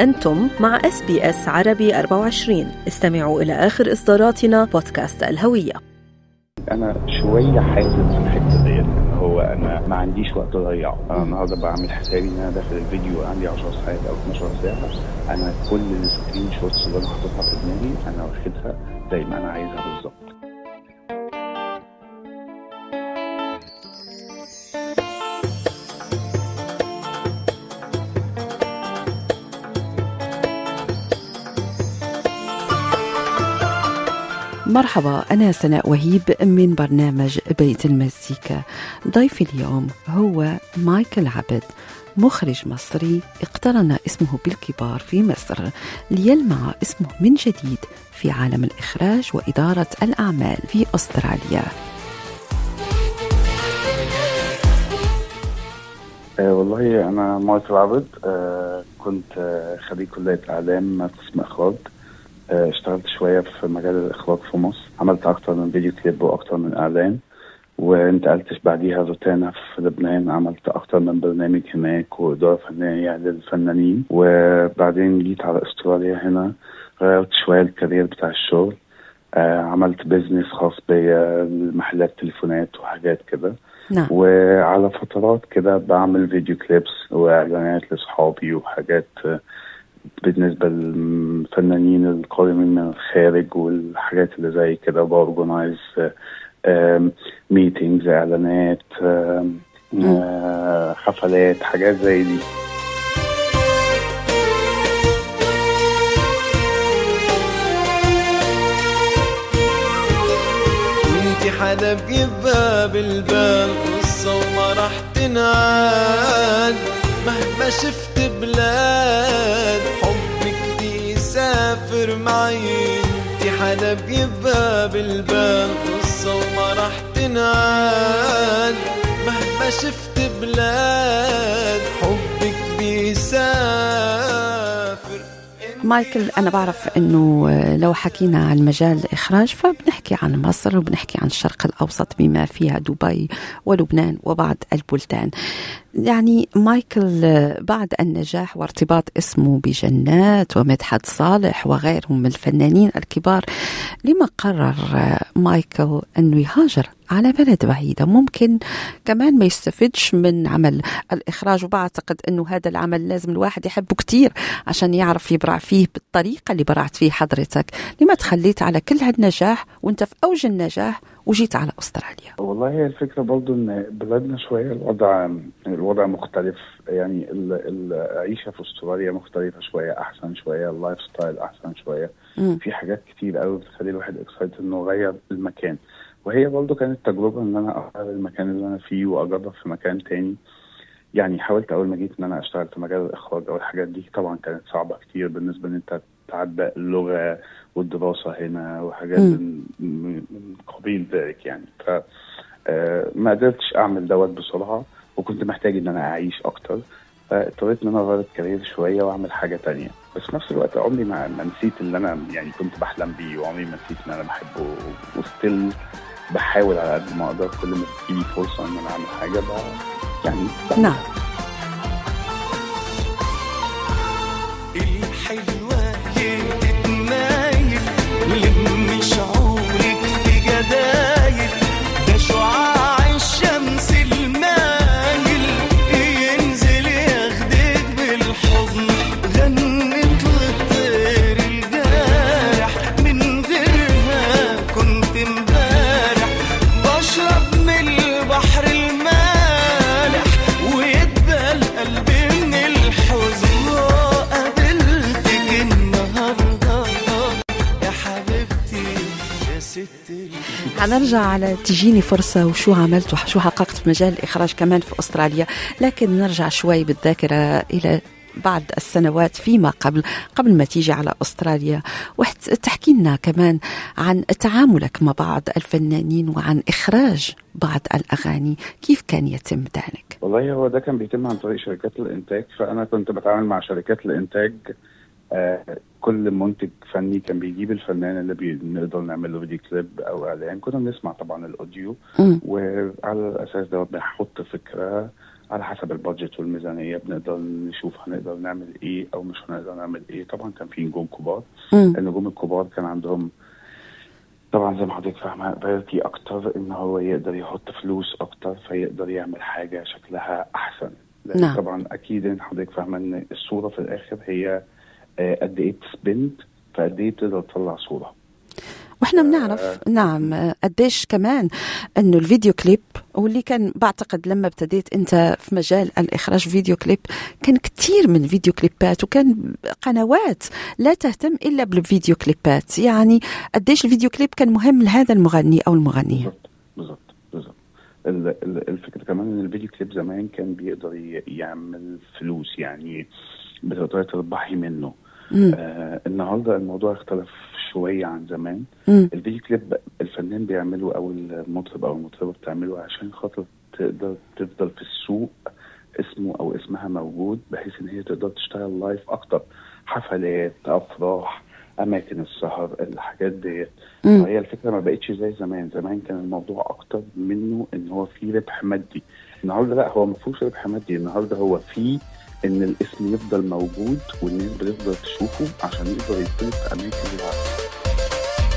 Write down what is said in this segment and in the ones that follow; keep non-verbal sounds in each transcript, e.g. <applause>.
أنتم مع إس بي إس عربي 24 استمعوا إلى آخر إصداراتنا بودكاست الهوية. أنا شوية حاسس في الحتة ديت. ان هو أنا ما عنديش وقت اضيعه أنا النهارده بعمل حسابي إن أنا داخل الفيديو عندي 10 ساعات أو 12 ساعة. أنا كل ال screenshots اللي أنا حاططها في دماغي أنا واخدها زي ما أنا عايزها بالظبط. مرحبا أنا سناء وهيب من برنامج بيت المزيكا. ضيفي اليوم هو مايكل عبد مخرج مصري اقترن اسمه بالكبار في مصر ليلمع اسمه من جديد في عالم الإخراج وإدارة الأعمال في أستراليا. آه والله أنا مايكل عبد آه كنت آه خريج كلية إعلام قسم إخراج. آه اشتغلت شوية في مجال الإخراج في مصر. عملت أكتر من فيديو كليب وأكتر من إعلان. وانتقلت بعديها روتانا في لبنان. عملت أكتر من برنامج هناك وإدارة فنية للفنانين. وبعدين جيت على أستراليا هنا. غيرت شوية ال career بتاع الشغل. آه عملت business خاص بيا محلات تليفونات وحاجات كده. نعم. وعلى فترات كده بعمل video clips وإعلانات لأصحابي وحاجات آه، بالنسبة للفنانين القادمين من الخارج والحاجات اللي زي كده ب organize meetings إعلانات آم، آه، حفلات حاجات زي دي. انتي حدا بجيبها بالبال قصة وما راح تنعاد. مهما شفت بلاد حبك دي يسافر معي. انتي حدا بجيبها بالبال قصة وما راح تنعاد مهما شفت بلاد حبك بيسافر مايكل أنا بعرف أنه لو حكينا عن مجال الإخراج فبنحكي عن مصر وبنحكي عن الشرق الأوسط بما فيها دبي ولبنان وبعض البلدان. يعني مايكل بعد النجاح وارتباط اسمه بجنات ومدحت صالح وغيرهم من الفنانين الكبار لما قرر مايكل أنه يهاجر على بلد بعيدة. ممكن كمان ما يستفدش من عمل الإخراج وبعتقد أنه هذا العمل لازم الواحد يحبه كتير عشان يعرف يبرع فيه بالطريقة اللي برعت فيه حضرتك. لما تخليت على كل هالنجاح وأنت في أوج النجاح وجيت على أستراليا. والله هي الفكرة برضو إن بلادنا شوية الوضع الوضع مختلف يعني ال- العيشة في أستراليا مختلفة شوية أحسن شوية ال lifestyle أحسن شوية. مم. في حاجات كتير قوي بتخلي الواحد excited إنه يغير المكان. وهي برضو كانت تجربة إن أنا أغير المكان اللي أنا فيه وأجرب في مكان تاني. يعني حاولت أول ما جيت إن أنا أشتغل في مجال الإخراج أو الحاجات دي طبعا كانت صعبة كتير بالنسبة إن أنت تعدى اللغة والدراسة هنا وحاجات. من, قبيل ذلك يعني ف آه، ما قدرتش أعمل دوت بسرعة وكنت محتاج إن أنا أعيش أكتر فاضطريت إن أنا أغير الكارير شوية وأعمل حاجة تانية بس في نفس الوقت عمري ما ما نسيت اللي أنا يعني كنت بحلم بيه وعمري ما نسيت إن أنا بحبه وستيل بحاول على قد ما أقدر كل ما تجيلي فرصة إن أنا أعمل حاجة ب... يعني. نعم حنرجع على تجيني فرصة وشو عملت وشو حققت في مجال الإخراج كمان في أستراليا. لكن نرجع شوي بالذاكرة إلى بعض السنوات فيما قبل قبل ما تيجي على أستراليا. وتحكي لنا كمان عن تعاملك مع بعض الفنانين وعن إخراج بعض الأغاني. كيف كان يتم ذلك؟ والله هو ده كان بيتم عن طريق شركات الإنتاج. فأنا كنت بتعامل مع شركات الإنتاج آه كل منتج فني كان بيجيب الفنان اللي بنقدر نعمل له فيديو كليب أو إعلان كنا بنسمع طبعا ال audio. وعلى الأساس ده بنحط فكرة على حسب ال budget والميزانية بنقدر نشوف هنقدر نعمل إيه أو مش هنقدر نعمل إيه طبعا كان في نجوم كبار مم. النجوم الكبار كان عندهم طبعا زي ما حضرتك فاهمة ability أكتر إن هو يقدر يحط فلوس أكتر فيقدر يعمل حاجة شكلها أحسن نعم. طبعا أكيد إن حضرتك فاهمة إن الصورة في الآخر هي آه، قد إيه بت spend فقد إيه تقدر تطلع صورة. وإحنا بنعرف نعم آه، قديش كمان إنه الفيديو كليب واللي كان بعتقد لما ابتديت أنت في مجال الإخراج فيديو كليب كان كتير من فيديو كليبات وكان قنوات لا تهتم إلا بالفيديو كليبات. يعني قديش الفيديو كليب كان مهم لهذا المغني أو المغنية. ال- ال- الفكرة كمان إن الفيديو كليب زمان كان بيقدر يعمل فلوس يعني بتقدري تربحي منه. آه النهارده الموضوع اختلف شوية عن زمان. الفيديو كليب الفنان بيعمله أو المطرب أو المطربة بتعمله عشان خاطر تقدر تفضل في السوق اسمه أو اسمها موجود بحيث إن هي تقدر تشتغل live أكتر. حفلات أفراح أماكن السهر الحاجات ديت. فهي الفكرة ما بقتش زي زمان. زمان كان الموضوع أكتر منه إن هو فيه ربح مادي. النهارده لا هو ما فيهوش ربح مادي. النهارده هو فيه إن الاسم يفضل موجود والناس بتفضل تشوفه عشان يقدر يدخل في أماكن العالم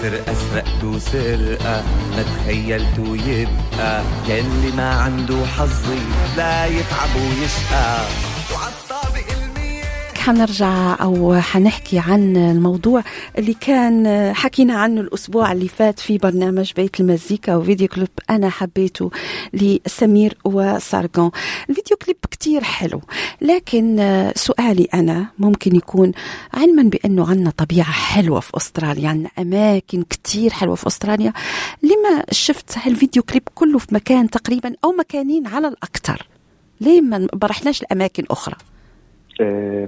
سرقة سرقته سرقة ما تخيلته يبقى. يلي ما عنده حظي لا يتعب ويشقى حنرجع أو حنحكي عن الموضوع اللي كان حكينا عنه الأسبوع اللي فات في برنامج بيت المزيكا وفيديو كليب أنا حبيته لسمير وسارجون الفيديو كليب كتير حلو لكن سؤالي أنا ممكن يكون علما بأنه عندنا طبيعة حلوة في أستراليا عندنا أماكن كتير حلوة في أستراليا لما شفت هالفيديو كليب كله في مكان تقريبا أو مكانين على الاكثر ليه ما برحناش لأماكن أخرى؟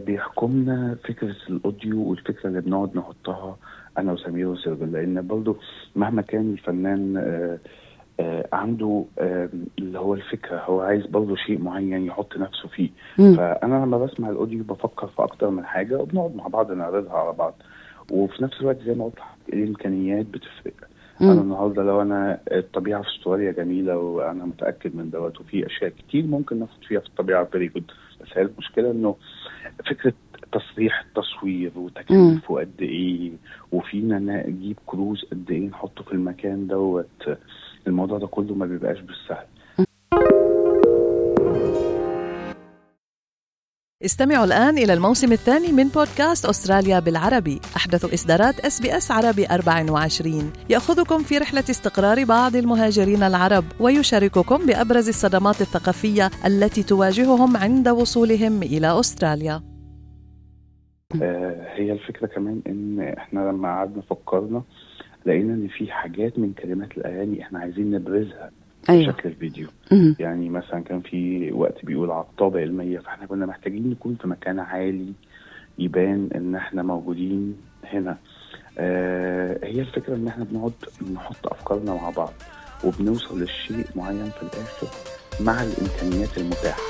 بيحكمنا فكرة الأوديو والفكرة اللي بنقعد نحطها أنا وسمير وسيرجل لأن برضو مهما كان الفنان آه آه عنده آه اللي هو الفكرة هو عايز برضو شيء معين يحط نفسه فيه مم. فأنا لما بسمع ال audio بفكر في أكتر من حاجة وبنقعد مع بعض نعرضها على بعض وفي نفس الوقت زي ما قلت لحضرتك، الإمكانيات بتفرق. أنا النهارده لو أنا الطبيعة في استراليا جميلة وأنا متأكد من دوت وفي أشياء كتير ممكن ناخد فيها في الطبيعة very good بس هي المشكلة إنه فكرة تصريح التصوير وتكليفه قد إيه وفينا نجيب crews قد إيه نحطه في المكان دوت الموضوع ده كله ما بيبقاش بالسهل. استمعوا الآن إلى الموسم الثاني من بودكاست أستراليا بالعربي. أحدث إصدارات إس بي إس عربي 24 يأخذكم في رحلة استقرار بعض المهاجرين العرب ويشارككم بأبرز الصدمات الثقافية التي تواجههم عند وصولهم إلى أستراليا. آه هي الفكرة كمان إن إحنا لما قعدنا فكرنا لقينا إن في حاجات من كلمات الأغاني إحنا عايزين نبرزها أيوه. بشكل الفيديو. مم. يعني مثلا كان في وقت بيقول على الطابق المية فاحنا كنا محتاجين نكون في مكان عالي يبان إن إحنا موجودين هنا. آه هي الفكرة إن إحنا بنقعد نحط أفكارنا مع بعض وبنوصل لشيء معين في الآخر مع الإمكانيات المتاحة.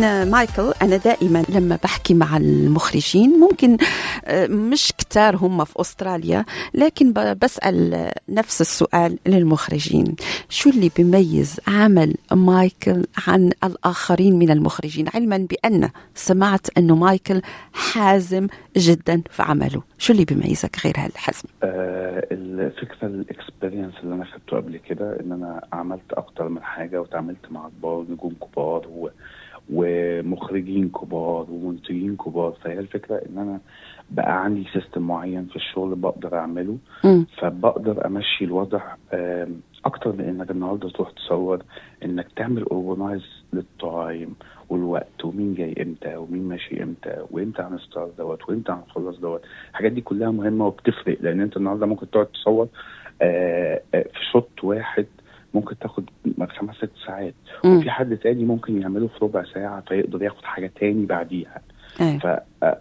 أنا مايكل أنا دائما لما بحكي مع المخرجين ممكن آه، مش كتار هم في أستراليا لكن ب- بسأل نفس السؤال للمخرجين. شو اللي بيميز عمل مايكل عن الآخرين من المخرجين؟ علما بأن سمعت أنه مايكل حازم جدا في عمله. شو اللي بيميزك غير هالحزم؟ آه الفكرة ال experience اللي أنا خدته قبل كده إن أنا عملت أكتر من حاجة وتعاملت مع كبار نجوم كبار و... ومخرجين كبار ومنتجين كبار. فهي الفكرة إن أنا بقى عندي system معين في الشغل بقدر أعمله. مم. فبقدر أمشي الوضع أكتر من إنك النهارده تروح تصور إنك تعمل organize لل time والوقت ومين جاي إمتى ومين ماشي إمتى وإمتى هن start دوت وإمتى هنخلص دوت. الحاجات دي كلها مهمة وبتفرق لأن أنت النهارده ممكن تقعد تصور آه، آه، في shot واحد ممكن تاخد خمس ست ساعات. مم. وفي حد تاني ممكن يعمله في ربع ساعة فيقدر ياخد حاجة تاني بعديها. إيه ف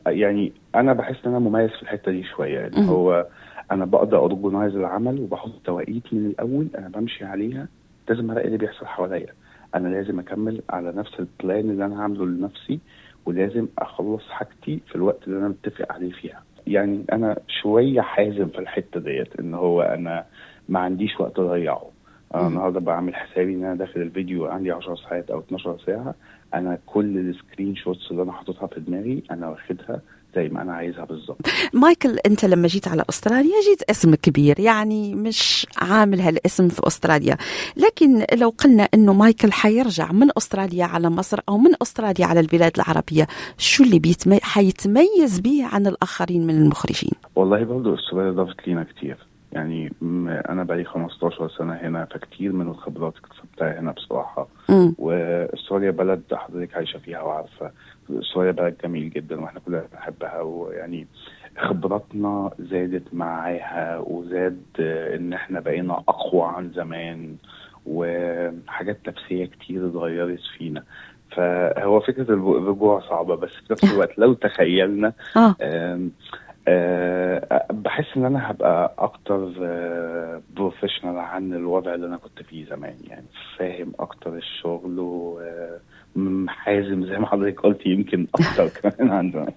يعني أنا بحس إن أنا مميز في الحتة دي شوية. يعني مم. هو أنا بقدر organize العمل وبحط توقيت من الأول أنا بمشي عليها. لازم ألاقي اللي بيحصل حواليا. أنا لازم أكمل على نفس ال plan اللي أنا عامله لنفسي ولازم أخلص حاجتي في الوقت اللي أنا متفق عليه فيها. يعني أنا شوية حازم في الحتة ديت إن هو أنا ما عنديش وقت أضيعه. أنا. النهارده بعمل حسابي إن أنا داخل الفيديو عندي 10 ساعات أو 12 ساعة. أنا كل ال screen shots اللي أنا حاططها في دماغي أنا واخدها زي ما أنا عايزها بالظبط. مايكل أنت لما جيت على أستراليا جيت اسم كبير يعني مش عامل هالاسم في أستراليا. لكن لو قلنا إنه مايكل حيرجع من أستراليا على مصر أو من أستراليا على البلاد العربية شو اللي بيتمي... حيتميز به عن الآخرين من المخرجين؟ والله برضه استراليا ضافت لينا كتير. يعني أنا بقالي 15 سنة هنا فكتير من الخبرات اكتسبتها هنا بصراحة. وإستراليا بلد حضرتك عايشة فيها وعارفة. إستراليا بلد جميل جدا وإحنا كلنا بنحبها ويعني خبراتنا زادت معاها وزاد آه، إن إحنا بقينا أقوى عن زمان وحاجات نفسية كتير اتغيرت فينا. فهو فكرة الرجوع- الرجوع صعبة بس في نفس الوقت لو تخيلنا آه، بحس إن أنا هبقى أكتر professional عن الوضع اللي أنا كنت فيه زمان يعني فاهم أكتر الشغل وحازم زي ما حضرتك قلت يمكن أكتر <laughs> كمان عن زمان.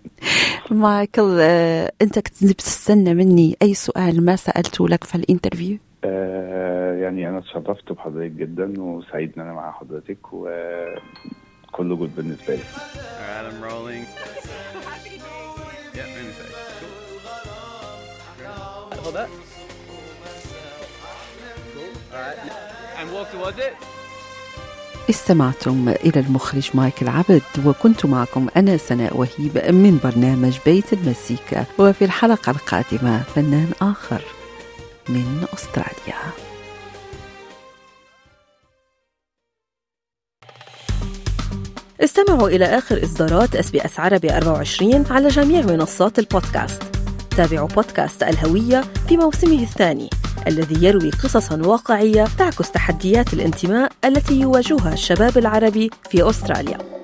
مايكل آه، أنت كنت بتستنى مني أي سؤال ما سألته لك في ال interview؟ آه، يعني أنا اتشرفت بحضرتك جدا وسعيد ان أنا مع حضرتك وكله good بالنسبة لي. I'm rolling. <laughs> Cool. Cool. Alright. And walk towards it. استمعتم إلى المخرج مايكل عبد وكنت معكم أنا سناء وهيب من برنامج بيت المزيكا وفي الحلقة القادمة فنان آخر من أستراليا استمعوا إلى آخر إصدارات اس بي اس عربي 24 على جميع منصات البودكاست تابعوا بودكاست الهوية في موسمه الثاني الذي يروي قصصا واقعية تعكس تحديات الانتماء التي يواجهها الشباب العربي في أستراليا.